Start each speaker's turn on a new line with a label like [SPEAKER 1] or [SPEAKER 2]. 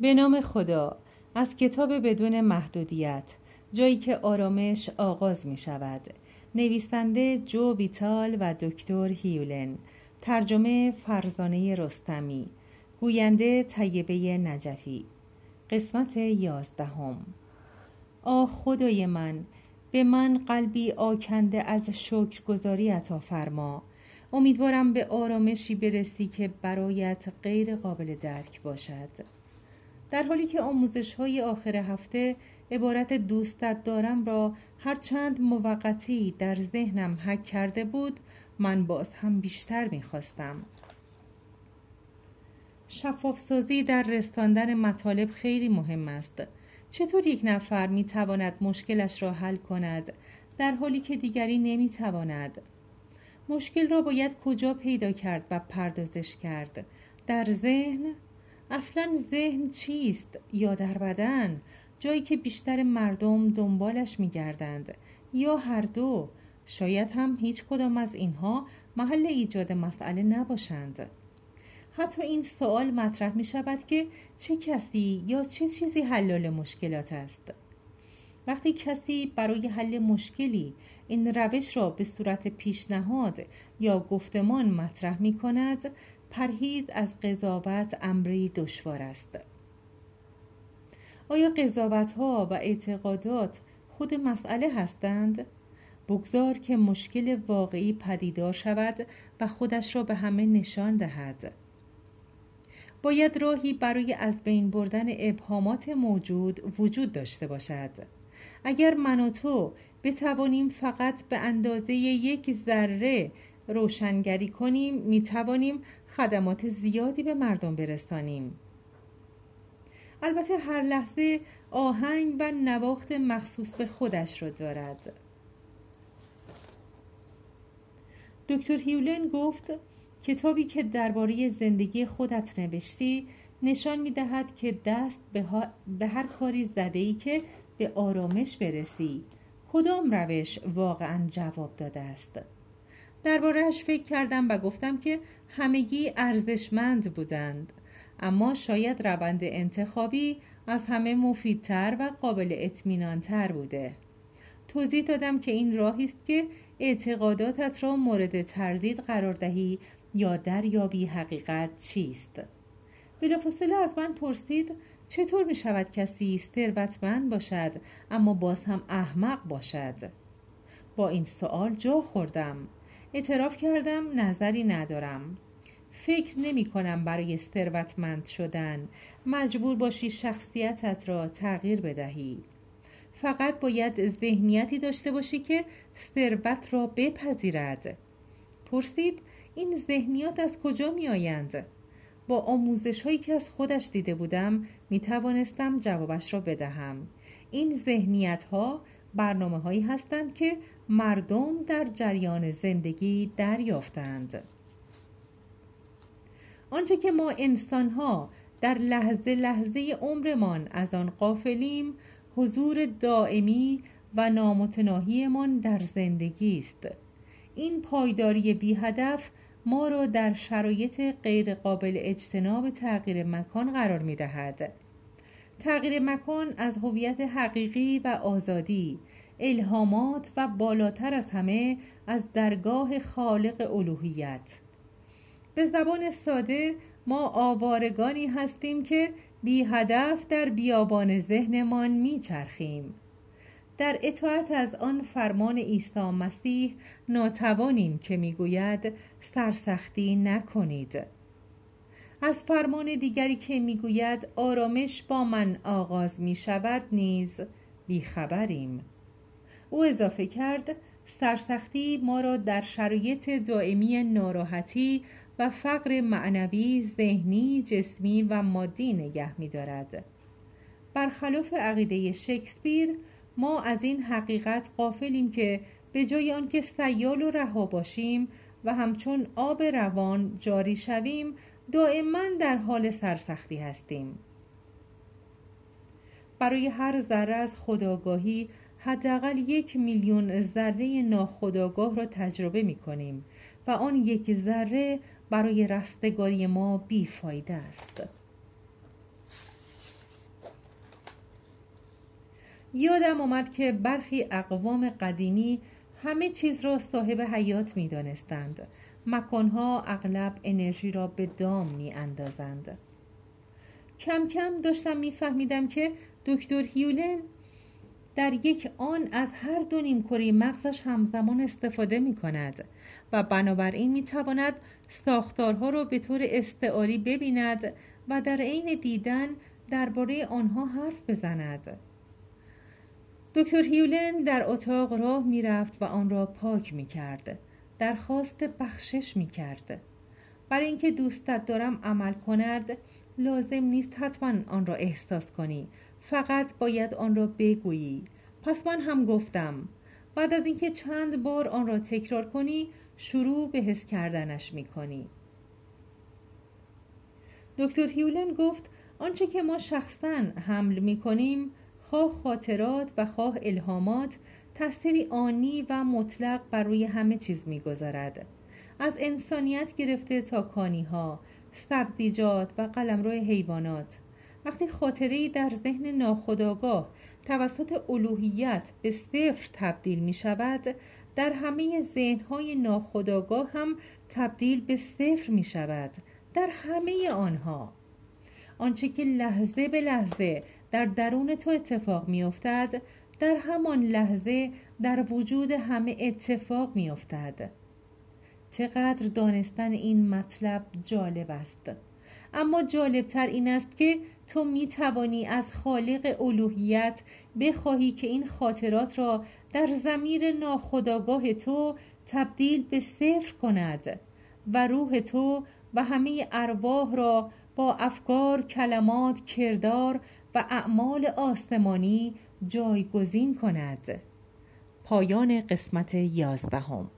[SPEAKER 1] به نام خدا از کتاب بدون محدودیت جایی که آرامش آغاز می شود. نویسنده جو ویتال و دکتر هیولن. ترجمه فرزانه رستمی. گوینده طیبه نجفی. قسمت یازدهم. آه خدای من به من قلبی آکنده از شکرگزاری عطا فرما. امیدوارم به آرامشی برسی که برایت غیر قابل درک باشد. در حالی که آموزش های آخر هفته عبارت دوستت دارم را هرچند موقتی در ذهنم حک کرده بود من باز هم بیشتر می‌خواستم. شفافسازی در رستاندن مطالب خیلی مهم است. چطور یک نفر می‌تواند مشکلش را حل کند؟ در حالی که دیگری نمی‌تواند. مشکل را باید کجا پیدا کرد و پردازش کرد؟ در ذهن اصلا ذهن چیست یا در بدن؟ جایی که بیشتر مردم دنبالش میگردند. یا هر دو. شاید هم هیچ کدام از اینها محل ایجاد مسئله نباشند. حتی این سوال مطرح می شود که چه کسی یا چه چیزی حلال مشکلات است. وقتی کسی برای حل مشکلی این روش را به صورت پیشنهاد یا گفتمان مطرح می کند پرهیز از قضاوت امری دشوار است آیا قضاوت ها و اعتقادات خود مسئله هستند؟ بگذار که مشکل واقعی پدیدار شود و خودش را به همه نشان دهد. باید راهی برای از بین بردن ابهامات موجود وجود داشته باشد. اگر من و تو بتوانیم فقط به اندازه یک ذره روشنگری کنیم می توانیم خدمات زیادی به مردم برسانیم. البته هر لحظه آهنگ و نواخت مخصوص به خودش را دارد. دکتر هیولن گفت کتابی که درباره زندگی خودت نوشتی نشان می دهد که دست به, به هر کاری زده ای که به آرامش برسی. کدام روش واقعا جواب داده است؟ دربارهش فکر کردم و گفتم که همگی ارزشمند بودند. اما شاید روند انتخابی از همه مفیدتر و قابل اطمینانتر بوده. توضیح دادم که این راهی است که اعتقاداتت را مورد تردید قرار دهی یا دریابی حقیقت چیست. بلافاصله از من پرسید چطور می شود کسی ثروتمند باشد اما باز هم احمق باشد؟ با این سوال جا خوردم. اعتراف کردم نظری ندارم. فکر نمی کنم برای ثروتمند شدن مجبور باشی شخصیتت را تغییر بدهی. فقط باید ذهنیتی داشته باشی که ثروت را بپذیرد. پرسید این ذهنیات از کجا می آیند؟ با آموزش هایی که از خودش دیده بودم می توانستم جوابش را بدهم. این ذهنیت ها برنامه هایی هستند که مردم در جریان زندگی دریافتند آنچه که ما انسان ها در لحظه لحظه عمرمان از آن قافلیم حضور دائمی و نامتناهیمان در زندگی است این پایداری بی هدف ما را در شرایط غیرقابل اجتناب تغییر مکان قرار می دهد. تغییر مکان از هویت حقیقی و آزادی الهامات و بالاتر از همه از درگاه خالق الوهیت. به زبان ساده ما آوارگانی هستیم که بی هدف در بیابان ذهنمان میچرخیم. در اطاعت از آن فرمان عیسی مسیح ناتوانیم که می‌گوید سرسختی نکنید. از فرمان دیگری که می‌گوید آرامش با من آغاز می شود نیز بیخبریم او اضافه کرد سرسختی ما را در شرایط دائمی ناراحتی و فقر معنوی، ذهنی، جسمی و مادی نگه می دارد. برخلاف عقیده شکسپیر ما از این حقیقت قافلیم که به جای آنکه سیال و رها باشیم و همچون آب روان جاری شویم دائما در حال سرسختی هستیم. برای هر ذره از خداگاهی حداقل یک میلیون ذره ناخداگاه را تجربه می کنیم و آن یک ذره برای رستگاری ما بیفایده است. یادم آمد که برخی اقوام قدیمی همه چیز را صاحب حیات می دانستند مکانها اغلب انرژی را به دام می اندازند. کم کم داشتم میفهمیدم که دکتر هیولن در یک آن از هر دو نیمکره مغزش همزمان استفاده می کند و بنابراین می تواند ساختارها را به طور استعاری ببیند و در عین دیدن درباره آنها حرف بزند دکتر هیولن در اتاق راه می رفت و آن را پاک می کرد درخواست بخشش می کرد برای اینکه دوستت دارم عمل کند لازم نیست حتما آن را احساس کنی. فقط باید آن را بگویی. پس من هم گفتم. بعد از اینکه چند بار آن را تکرار کنی شروع به حس کردنش می کنی دکتر هیولن گفت آنچه که ما شخصا حمل می کنیم خواه خاطرات و خواه الهامات تأثیری آنی و مطلق بر روی همه چیز می‌گذارد. از انسانیت گرفته تا کانی ها سبزیجات و قلمرو حیوانات. وقتی خاطره در ذهن ناخودآگاه توسط الوهیت به صفر تبدیل می شود در همه ذهنهای ناخودآگاه هم تبدیل به صفر می شود در همه آنها. آنچه که لحظه به لحظه در درون تو اتفاق می افتد در همان لحظه در وجود همه اتفاق می افتد چقدر دانستن این مطلب جالب است. اما جالبتر این است که تو می توانی از خالق الوهیت بخواهی که این خاطرات را در زمیر ناخداگاه تو تبدیل به صفر کند و روح تو و همه ارواح را با افکار، کلمات، کردار و اعمال آسمانی جایگزین کند. پایان قسمت یازدهم.